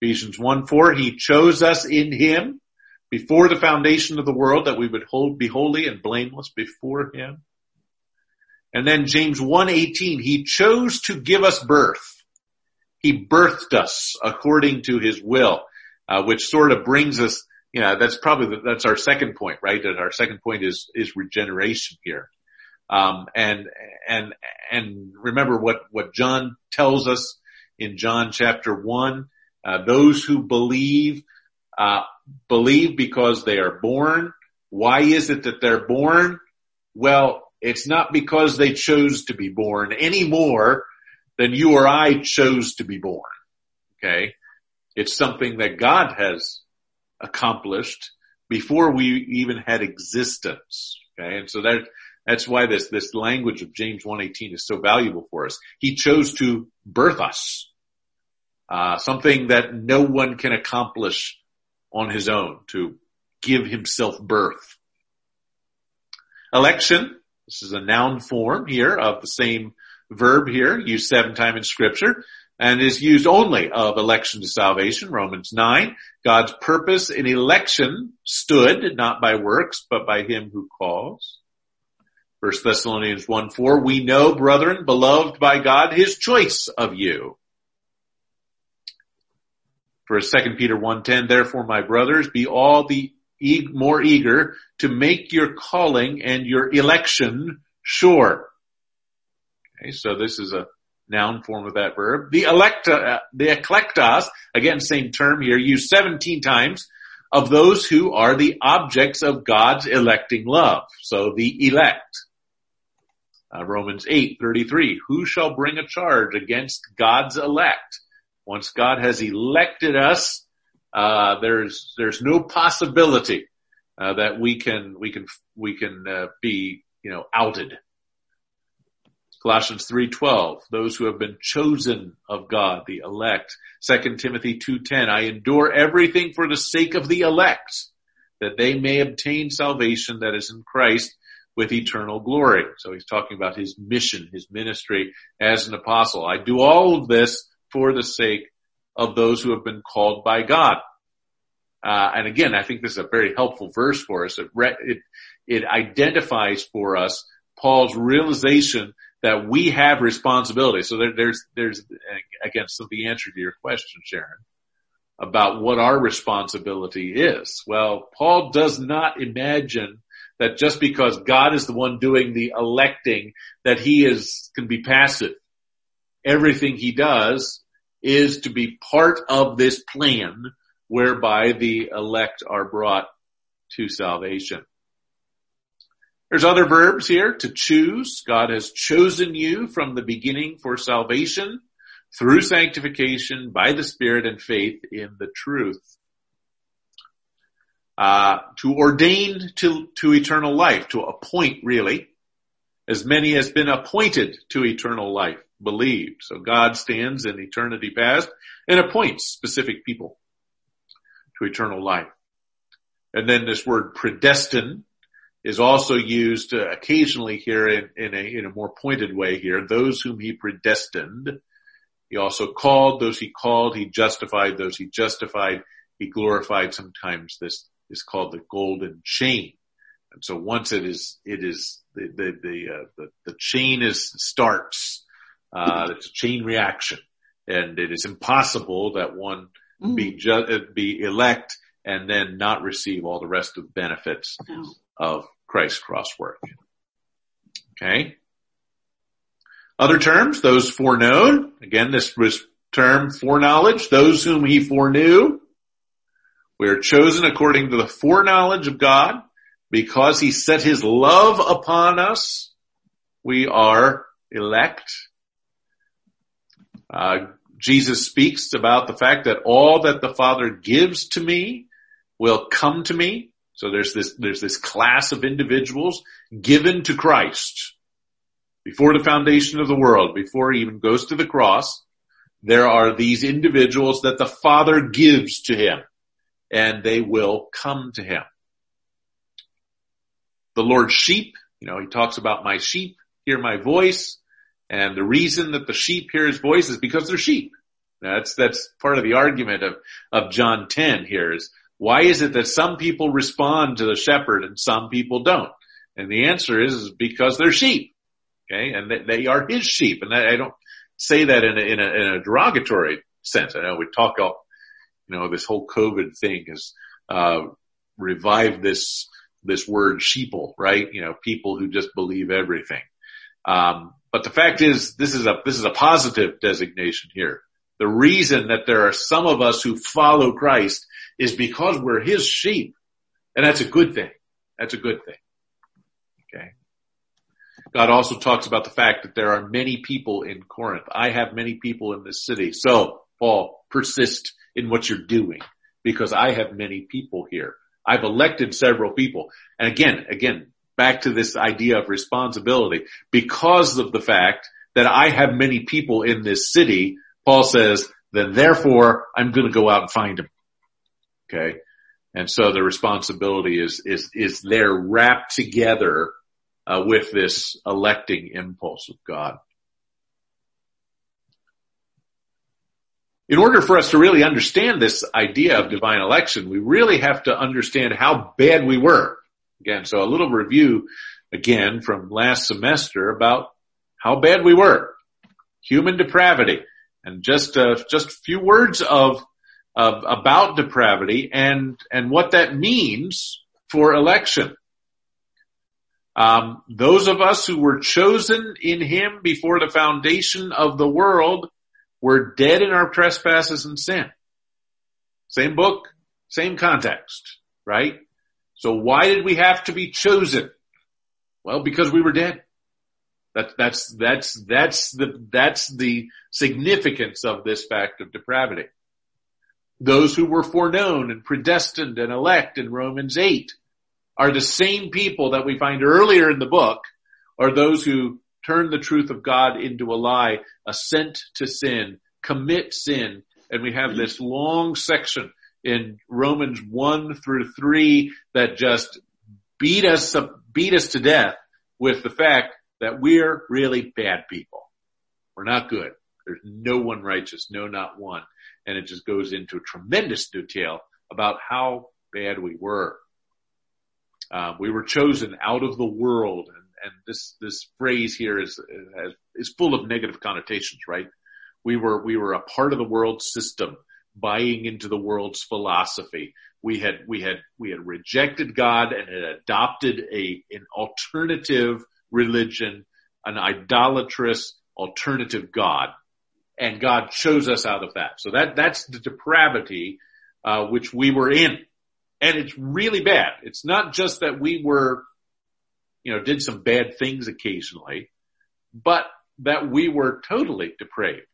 Ephesians 1, 4, he chose us in him before the foundation of the world that we would hold, be holy and blameless before him. And then James 1:18, he chose to give us birth. He birthed us according to his will, uh, which sort of brings us, you know, that's probably, the, that's our second point, right? That our second point is, is regeneration here. Um, and, and, and remember what, what John tells us in John chapter one, uh, those who believe, uh, believe because they are born. Why is it that they're born? Well, it's not because they chose to be born any more than you or I chose to be born. Okay. It's something that God has accomplished before we even had existence. Okay. And so that, that's why this, this language of James 118 is so valuable for us. He chose to birth us. Uh, something that no one can accomplish on his own to give himself birth. Election this is a noun form here of the same verb here, used seven times in scripture, and is used only of election to salvation, Romans 9. God's purpose in election stood not by works, but by him who calls. 1 Thessalonians 1 4, we know, brethren, beloved by God, his choice of you. For 2 Peter 1.10, therefore my brothers, be all the more eager to make your calling and your election sure. Okay, so this is a noun form of that verb. The electa, the eklektos, again, same term here, used 17 times of those who are the objects of God's electing love. So the elect. Uh, Romans 8, 33. Who shall bring a charge against God's elect? Once God has elected us, uh, there's there's no possibility uh, that we can we can we can uh, be you know outed. Colossians 3:12 those who have been chosen of God the elect 2 Timothy 2:10 I endure everything for the sake of the elect that they may obtain salvation that is in Christ with eternal glory so he's talking about his mission his ministry as an apostle I do all of this for the sake of those who have been called by God. Uh, and again, I think this is a very helpful verse for us. It, re- it, it identifies for us Paul's realization that we have responsibility. So there, there's, there's, again, so the answer to your question, Sharon, about what our responsibility is. Well, Paul does not imagine that just because God is the one doing the electing, that he is, can be passive. Everything he does is to be part of this plan whereby the elect are brought to salvation. There's other verbs here to choose. God has chosen you from the beginning for salvation through sanctification by the Spirit and faith in the truth. Uh, to ordain to, to eternal life, to appoint really, as many as been appointed to eternal life believed. So God stands in eternity past and appoints specific people to eternal life. And then this word predestined is also used uh, occasionally here in, in, a, in a more pointed way here. Those whom he predestined, he also called those he called, he justified those he justified, he glorified. Sometimes this is called the golden chain. And so once it is, it is the, the, the, uh, the, the chain is, starts, uh, it's a chain reaction and it is impossible that one mm. be ju- uh, be elect and then not receive all the rest of the benefits of Christ's cross work. Okay. Other terms, those foreknown. Again, this was term foreknowledge. Those whom he foreknew. We are chosen according to the foreknowledge of God because he set his love upon us. We are elect uh, Jesus speaks about the fact that all that the Father gives to me will come to me. So there's this, there's this class of individuals given to Christ before the foundation of the world, before he even goes to the cross. There are these individuals that the Father gives to him and they will come to him. The Lord's sheep, you know, he talks about my sheep hear my voice and the reason that the sheep hear his voice is because they're sheep. That's, that's part of the argument of, of John 10 here is why is it that some people respond to the shepherd and some people don't? And the answer is, because they're sheep. Okay. And they, are his sheep. And I, don't say that in a, in a, in a derogatory sense. I know we talk all, you know, this whole COVID thing has, uh, revived this, this word sheeple, right? You know, people who just believe everything. Um, but the fact is, this is a this is a positive designation here. The reason that there are some of us who follow Christ is because we're His sheep, and that's a good thing. That's a good thing. Okay. God also talks about the fact that there are many people in Corinth. I have many people in this city. So, Paul, persist in what you're doing because I have many people here. I've elected several people. And again, again, back to this idea of responsibility. Because of the fact that I have many people in this city, Paul says, then therefore I'm going to go out and find them. Okay. And so the responsibility is, is, is there wrapped together uh, with this electing impulse of God. In order for us to really understand this idea of divine election, we really have to understand how bad we were. Again, so a little review again from last semester about how bad we were. Human depravity. And just, uh, just a few words of, of, about depravity and, and what that means for election. Um, those of us who were chosen in Him before the foundation of the world were dead in our trespasses and sin. Same book, same context, right? So why did we have to be chosen? Well, because we were dead. That, that's, that's, that's the, that's the significance of this fact of depravity. Those who were foreknown and predestined and elect in Romans 8 are the same people that we find earlier in the book are those who turn the truth of God into a lie, assent to sin, commit sin, and we have this long section in Romans 1 through 3 that just beat us beat us to death with the fact that we're really bad people. We're not good. There's no one righteous, no, not one. And it just goes into tremendous detail about how bad we were. Uh, we were chosen out of the world, and, and this this phrase here is is full of negative connotations, right? We were we were a part of the world system buying into the world's philosophy. We had, we had, we had rejected God and had adopted a, an alternative religion, an idolatrous alternative God. And God chose us out of that. So that, that's the depravity, uh, which we were in. And it's really bad. It's not just that we were, you know, did some bad things occasionally, but that we were totally depraved.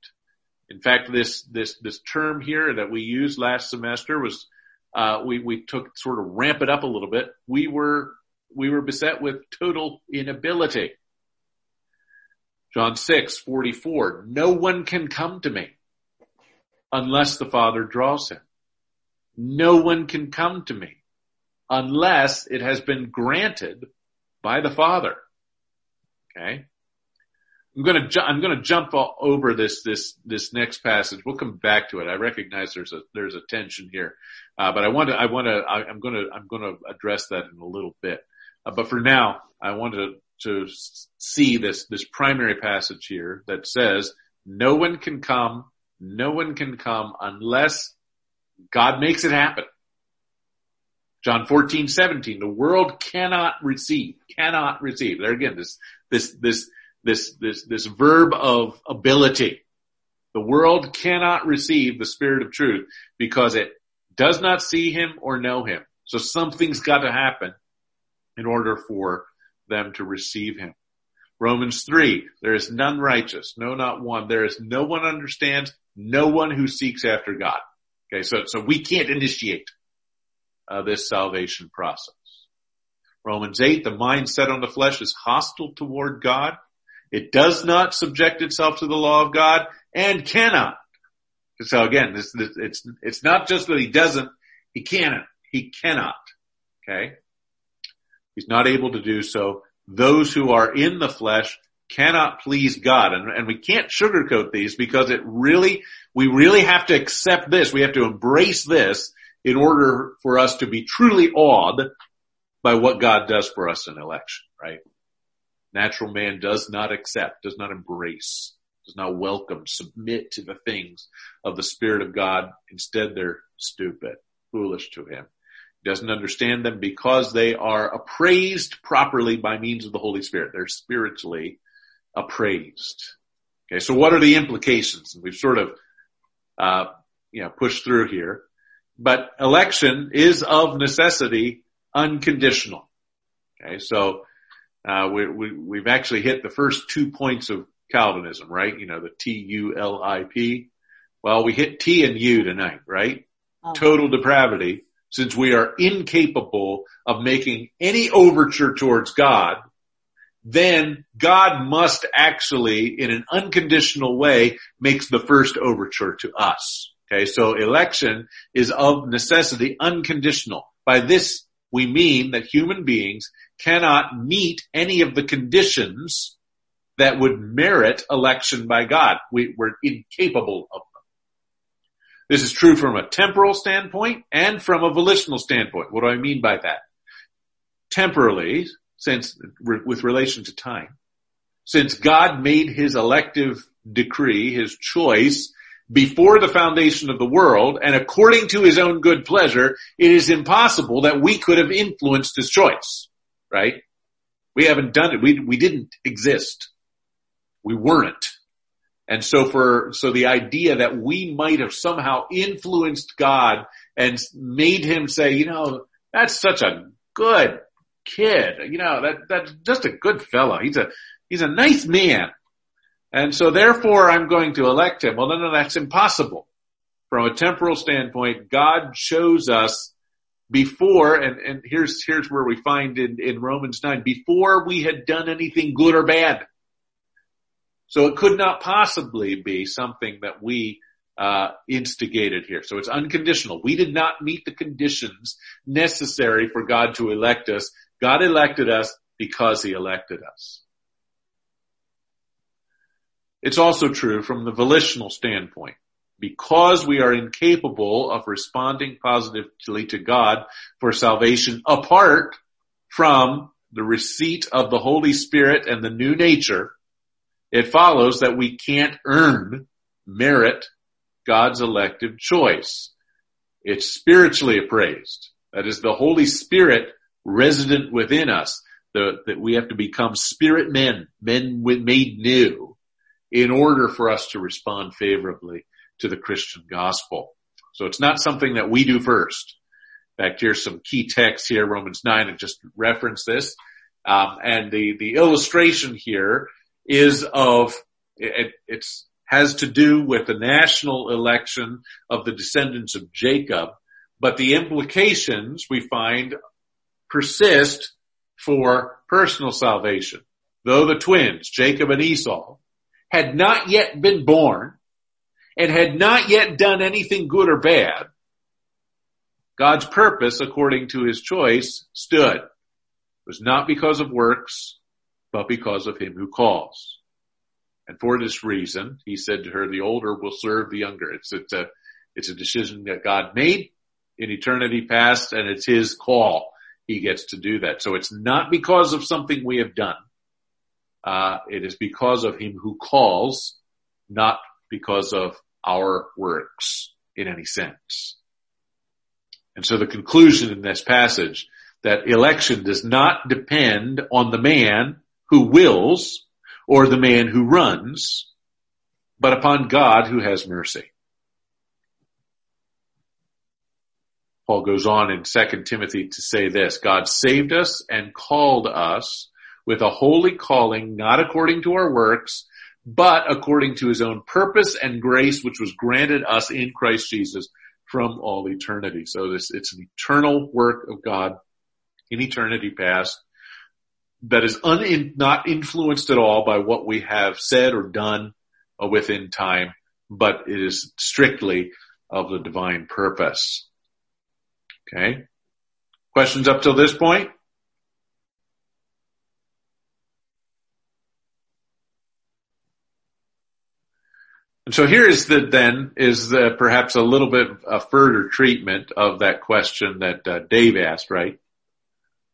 In fact, this this this term here that we used last semester was uh, we we took sort of ramp it up a little bit. We were we were beset with total inability. John 6, 44, no one can come to me unless the Father draws him. No one can come to me unless it has been granted by the Father. Okay. I'm gonna ju- I'm gonna jump over this this this next passage. We'll come back to it. I recognize there's a there's a tension here, uh, but I want to I want to I'm gonna I'm gonna address that in a little bit. Uh, but for now, I want to to see this this primary passage here that says no one can come, no one can come unless God makes it happen. John 14, 17, the world cannot receive, cannot receive. There again, this, this, this, this, this, this verb of ability. The world cannot receive the spirit of truth because it does not see him or know him. So something's got to happen in order for them to receive him. Romans 3, there is none righteous, no not one. There is no one understands, no one who seeks after God. Okay, so, so we can't initiate uh, this salvation process. Romans 8, the mind set on the flesh is hostile toward God. It does not subject itself to the law of God and cannot. So again, this, this, it's, it's not just that he doesn't, he cannot, he cannot. Okay. He's not able to do so. Those who are in the flesh cannot please God. And, and we can't sugarcoat these because it really, we really have to accept this. We have to embrace this in order for us to be truly awed by what God does for us in election, right? Natural man does not accept, does not embrace, does not welcome, submit to the things of the Spirit of God. Instead, they're stupid, foolish to him. Doesn't understand them because they are appraised properly by means of the Holy Spirit. They're spiritually appraised. Okay, so what are the implications? We've sort of, uh, you know, pushed through here. But election is of necessity unconditional. Okay, so uh, we, we, we've actually hit the first two points of Calvinism, right? You know, the T-U-L-I-P. Well, we hit T and U tonight, right? Oh. Total depravity, since we are incapable of making any overture towards God, then God must actually, in an unconditional way, makes the first overture to us. Okay, so election is of necessity unconditional. By this we mean that human beings cannot meet any of the conditions that would merit election by God. We, we're incapable of. This is true from a temporal standpoint and from a volitional standpoint. What do I mean by that? Temporally, since, with relation to time, since God made his elective decree, his choice, before the foundation of the world and according to his own good pleasure, it is impossible that we could have influenced his choice, right? We haven't done it. We, we didn't exist. We weren't. And so for, so the idea that we might have somehow influenced God and made him say, you know, that's such a good kid. You know, that, that's just a good fellow. He's a, he's a nice man. And so therefore I'm going to elect him. Well, no, no, that's impossible. From a temporal standpoint, God shows us before, and, and here's, here's where we find in, in Romans 9, before we had done anything good or bad. So it could not possibly be something that we uh, instigated here. So it's unconditional. We did not meet the conditions necessary for God to elect us. God elected us because he elected us. It's also true from the volitional standpoint. Because we are incapable of responding positively to God for salvation apart from the receipt of the Holy Spirit and the new nature, it follows that we can't earn, merit God's elective choice. It's spiritually appraised. That is the Holy Spirit resident within us. The, that we have to become spirit men, men made new in order for us to respond favorably to the Christian gospel. So it's not something that we do first. In fact, here's some key text here, Romans 9, and just reference this. Um, and the, the illustration here is of, it, it's, has to do with the national election of the descendants of Jacob, but the implications we find persist for personal salvation. Though the twins, Jacob and Esau, had not yet been born and had not yet done anything good or bad, God's purpose, according to his choice, stood. It was not because of works, but because of him who calls. And for this reason, he said to her, the older will serve the younger. It's, it's a, it's a decision that God made in eternity past and it's his call. He gets to do that. So it's not because of something we have done. Uh, it is because of him who calls, not because of our works in any sense. And so the conclusion in this passage that election does not depend on the man who wills or the man who runs, but upon God who has mercy. Paul goes on in 2 Timothy to say this, God saved us and called us with a holy calling, not according to our works, but according to his own purpose and grace, which was granted us in Christ Jesus from all eternity. So this, it's an eternal work of God in eternity past that is un, not influenced at all by what we have said or done within time, but it is strictly of the divine purpose. Okay. Questions up till this point? And so here is the, then, is the, perhaps a little bit a further treatment of that question that uh, Dave asked, right?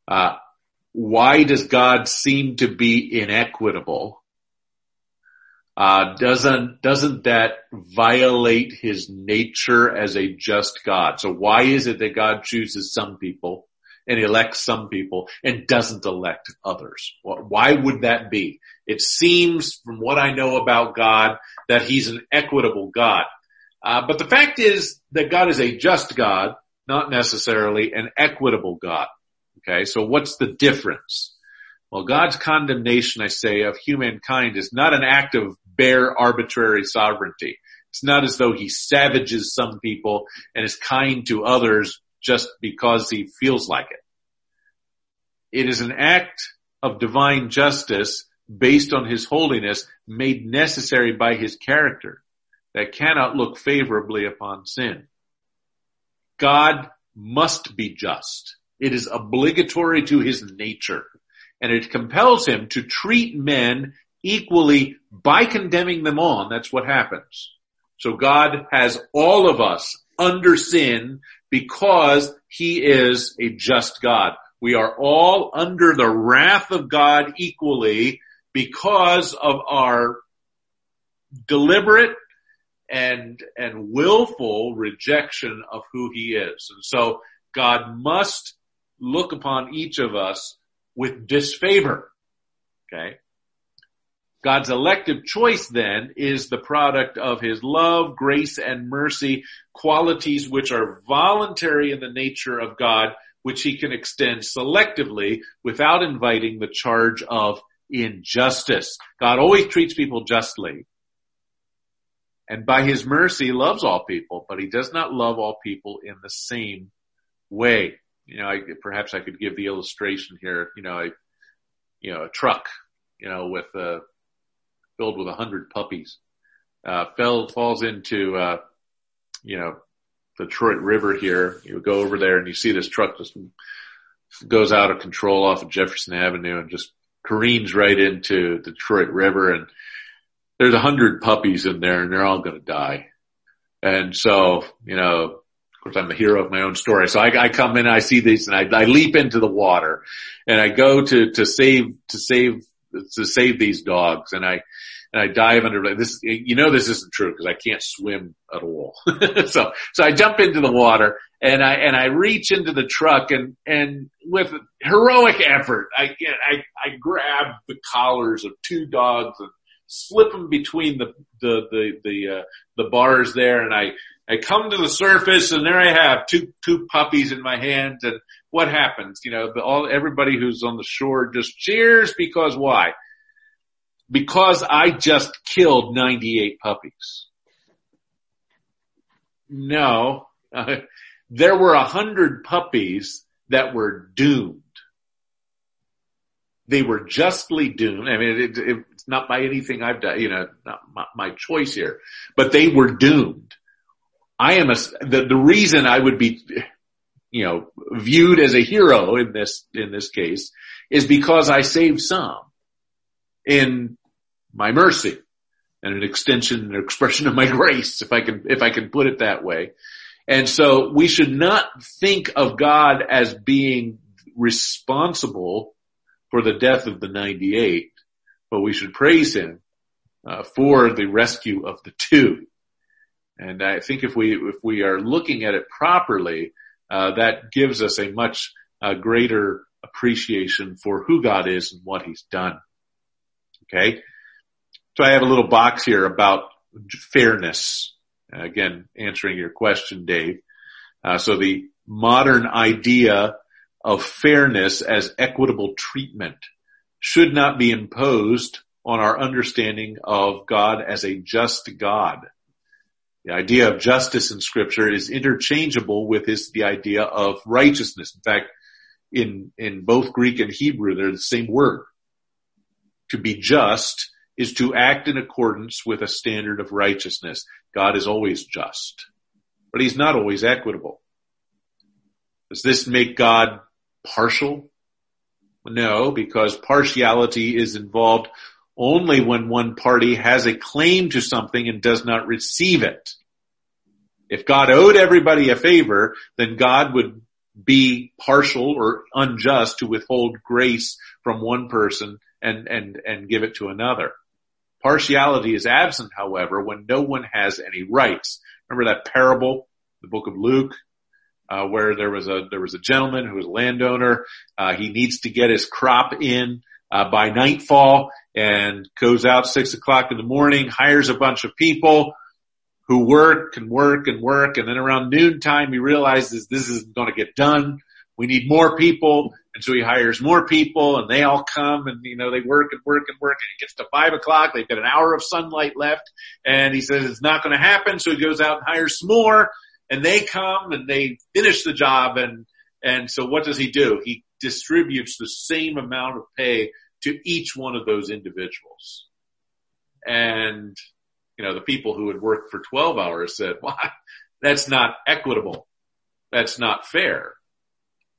Uh, why does God seem to be inequitable? Uh, doesn't, doesn't that violate his nature as a just God? So why is it that God chooses some people and elects some people and doesn't elect others. Why would that be? It seems from what I know about God that he's an equitable God. Uh, but the fact is that God is a just God, not necessarily an equitable God. Okay, so what's the difference? Well, God's condemnation, I say, of humankind is not an act of bare arbitrary sovereignty. It's not as though he savages some people and is kind to others just because he feels like it. It is an act of divine justice based on his holiness made necessary by his character that cannot look favorably upon sin. God must be just. It is obligatory to his nature and it compels him to treat men equally by condemning them on. That's what happens. So God has all of us under sin because he is a just God. We are all under the wrath of God equally because of our deliberate and, and willful rejection of who he is. And so God must look upon each of us with disfavor. Okay. God's elective choice then is the product of his love, grace, and mercy, qualities which are voluntary in the nature of God, which he can extend selectively without inviting the charge of injustice. God always treats people justly. And by his mercy loves all people, but he does not love all people in the same way. You know, I, perhaps I could give the illustration here, you know, a, you know, a truck, you know, with, uh, filled with a hundred puppies, uh, fell, falls into, uh, you know, the Detroit River here. You go over there and you see this truck just goes out of control off of Jefferson Avenue and just careens right into the Detroit River and there's a hundred puppies in there and they're all going to die. And so, you know, course I'm the hero of my own story. So I, I come in, I see these and I, I leap into the water and I go to, to save, to save, to save these dogs and I, and I dive under this. You know this isn't true because I can't swim at all. so so I jump into the water and I and I reach into the truck and and with heroic effort I get I I grab the collars of two dogs and slip them between the the the the uh, the bars there and I I come to the surface and there I have two two puppies in my hands and what happens? You know, all everybody who's on the shore just cheers because why? because I just killed 98 puppies. No, uh, there were a hundred puppies that were doomed. They were justly doomed. I mean, it, it, it's not by anything I've done, you know, not my, my choice here, but they were doomed. I am a, the, the reason I would be, you know, viewed as a hero in this, in this case is because I saved some in my mercy and an extension, an expression of my grace, if I can, if I can put it that way. And so we should not think of God as being responsible for the death of the 98, but we should praise him uh, for the rescue of the two. And I think if we, if we are looking at it properly, uh, that gives us a much uh, greater appreciation for who God is and what he's done. Okay. So I have a little box here about fairness. Again, answering your question, Dave. Uh, so the modern idea of fairness as equitable treatment. should not be imposed on our understanding of God as a just God. The idea of justice in scripture is interchangeable with his, the idea of righteousness. In fact, in, in both Greek and Hebrew, they're the same word. To be just is to act in accordance with a standard of righteousness. God is always just, but he's not always equitable. Does this make God partial? No, because partiality is involved only when one party has a claim to something and does not receive it. If God owed everybody a favor, then God would be partial or unjust to withhold grace from one person and, and, and give it to another. Partiality is absent, however, when no one has any rights. Remember that parable, the book of Luke, uh, where there was a there was a gentleman who was a landowner. Uh, he needs to get his crop in uh, by nightfall, and goes out six o'clock in the morning, hires a bunch of people who work and work and work, and then around noontime he realizes this isn't going to get done. We need more people, and so he hires more people, and they all come, and you know they work and work and work, and it gets to five o'clock. They've got an hour of sunlight left, and he says it's not going to happen. So he goes out and hires some more, and they come and they finish the job, and and so what does he do? He distributes the same amount of pay to each one of those individuals. And, you know, the people who had worked for 12 hours said, well, that's not equitable. That's not fair.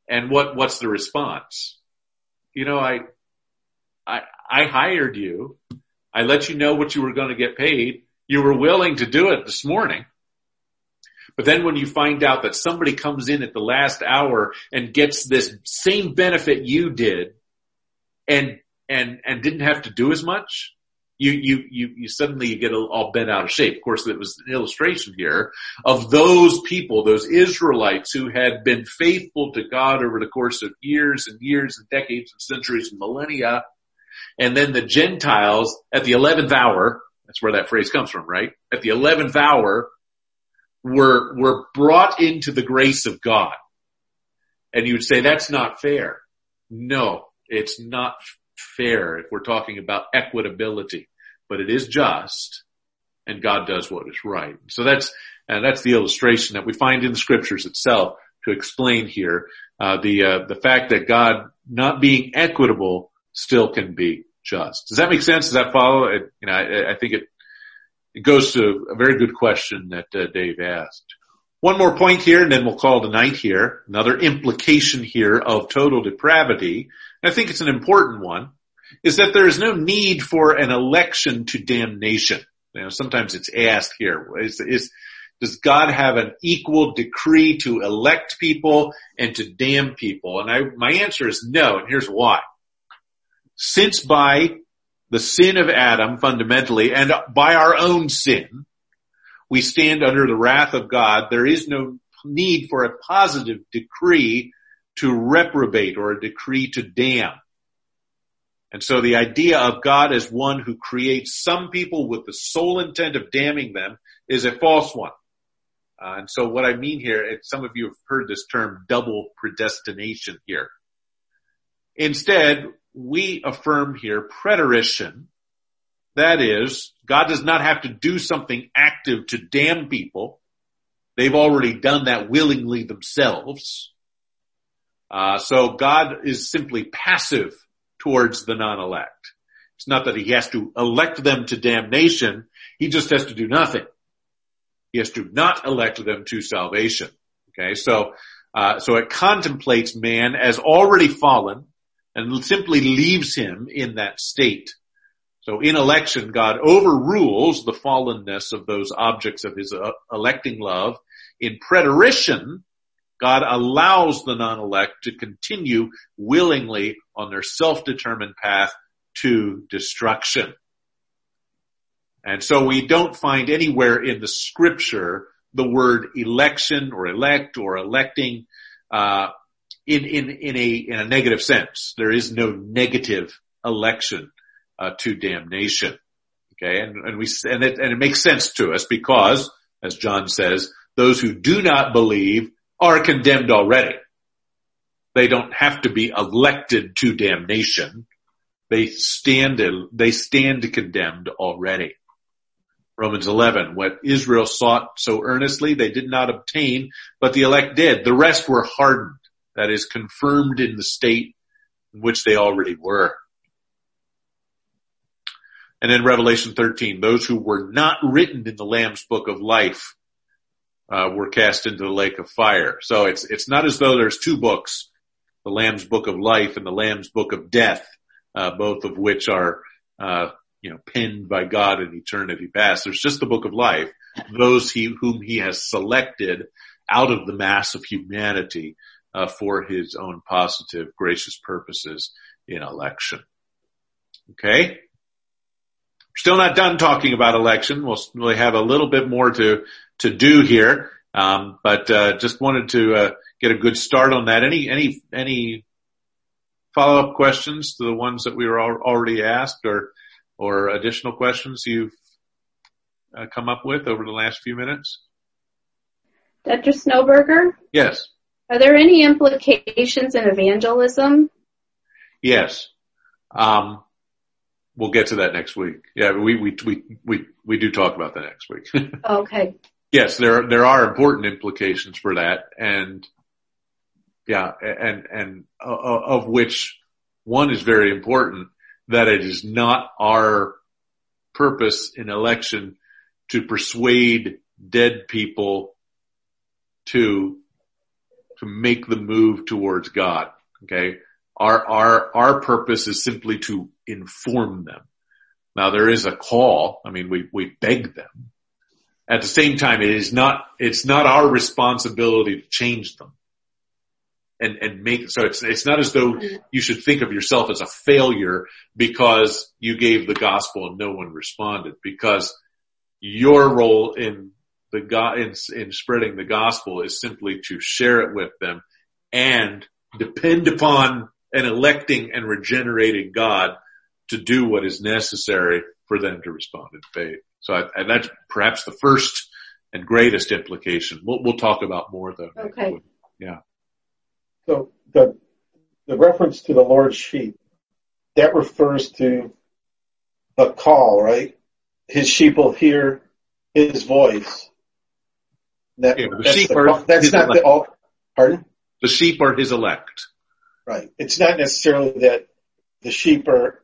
And what, what's the response? You know, I, I, I hired you. I let you know what you were going to get paid. You were willing to do it this morning. But then when you find out that somebody comes in at the last hour and gets this same benefit you did and and and didn't have to do as much, you you you, you suddenly get all bent out of shape. Of course, it was an illustration here of those people, those Israelites who had been faithful to God over the course of years and years and decades and centuries and millennia, and then the Gentiles at the eleventh hour. That's where that phrase comes from, right? At the eleventh hour, were were brought into the grace of God. And you would say that's not fair. No, it's not fair if we're talking about equitability, but it is just and God does what is right. So that's, and that's the illustration that we find in the scriptures itself to explain here, uh, the, uh, the fact that God not being equitable still can be just. Does that make sense? Does that follow? It, you know, I, I, think it, it goes to a very good question that uh, Dave asked. One more point here and then we'll call it a night here. Another implication here of total depravity I think it's an important one, is that there is no need for an election to damnation. You know, sometimes it's asked here, is, is, does God have an equal decree to elect people and to damn people? And I, my answer is no, and here's why. Since by the sin of Adam fundamentally and by our own sin, we stand under the wrath of God, there is no need for a positive decree to reprobate or a decree to damn. And so the idea of God as one who creates some people with the sole intent of damning them is a false one. Uh, and so what I mean here, some of you have heard this term double predestination here. Instead, we affirm here preterition. That is, God does not have to do something active to damn people. They've already done that willingly themselves. Uh, so God is simply passive towards the non-elect. It's not that he has to elect them to damnation. He just has to do nothing. He has to not elect them to salvation. Okay, so uh, so it contemplates man as already fallen and simply leaves him in that state. So in election, God overrules the fallenness of those objects of his uh, electing love. In preterition, God allows the non-elect to continue willingly on their self-determined path to destruction. And so we don't find anywhere in the scripture the word election or elect or electing uh, in in in a in a negative sense. There is no negative election uh, to damnation. Okay, and and we and it and it makes sense to us because, as John says, those who do not believe are condemned already. They don't have to be elected to damnation. they stand, they stand condemned already. Romans 11, what Israel sought so earnestly, they did not obtain, but the elect did. The rest were hardened. That is confirmed in the state in which they already were. And in Revelation 13, those who were not written in the Lamb's book of life uh, were cast into the lake of fire. So it's it's not as though there's two books, the Lamb's book of life and the Lamb's book of death, uh, both of which are uh, you know, penned by God in eternity past. There's just the book of life, those he, whom he has selected out of the mass of humanity, uh, for his own positive, gracious purposes in election. Okay? Still not done talking about election. We'll, we'll have a little bit more to, to do here. Um, but, uh, just wanted to, uh, get a good start on that. Any, any, any follow-up questions to the ones that we were already asked or, or additional questions you've uh, come up with over the last few minutes? Dr. Snowberger? Yes. Are there any implications in evangelism? Yes. Um, we'll get to that next week. Yeah, we, we, we, we, we do talk about that next week. okay. Yes, there, there are important implications for that and yeah, and, and uh, of which one is very important that it is not our purpose in election to persuade dead people to, to make the move towards God. Okay. Our, our, our purpose is simply to inform them. Now there is a call. I mean, we, we beg them. At the same time, it is not, it's not our responsibility to change them and, and make, so it's, it's not as though you should think of yourself as a failure because you gave the gospel and no one responded because your role in the God, in, in spreading the gospel is simply to share it with them and depend upon an electing and regenerating God to do what is necessary for them to respond in faith. So I, and that's perhaps the first and greatest implication. We'll, we'll talk about more though. Okay. Yeah. So the, the reference to the Lord's sheep, that refers to the call, right? His sheep will hear his voice. That, yeah, the that's sheep the, are that's not elect. the, all, pardon? The sheep are his elect. Right. It's not necessarily that the sheep are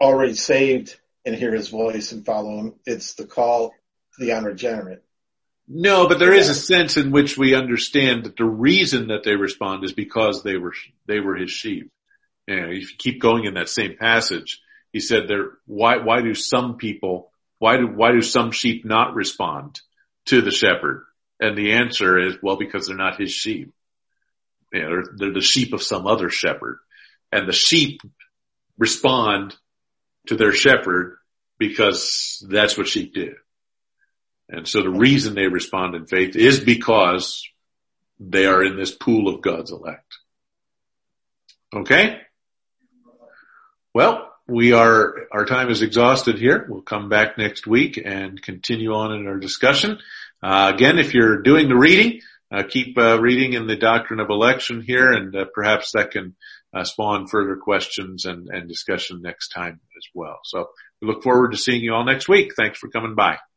already saved and hear his voice and follow him. It's the call to the unregenerate. No, but there is a sense in which we understand that the reason that they respond is because they were, they were his sheep. And if you keep going in that same passage, he said there, why, why do some people, why do, why do some sheep not respond to the shepherd? And the answer is, well, because they're not his sheep. You know, they're, they're the sheep of some other shepherd. And the sheep respond to their shepherd because that's what sheep do. And so the reason they respond in faith is because they are in this pool of God's elect. Okay? Well, we are, our time is exhausted here. We'll come back next week and continue on in our discussion. Uh, again, if you're doing the reading, uh, keep uh, reading in the doctrine of election here and uh, perhaps that can uh, spawn further questions and, and discussion next time as well. So we look forward to seeing you all next week. Thanks for coming by.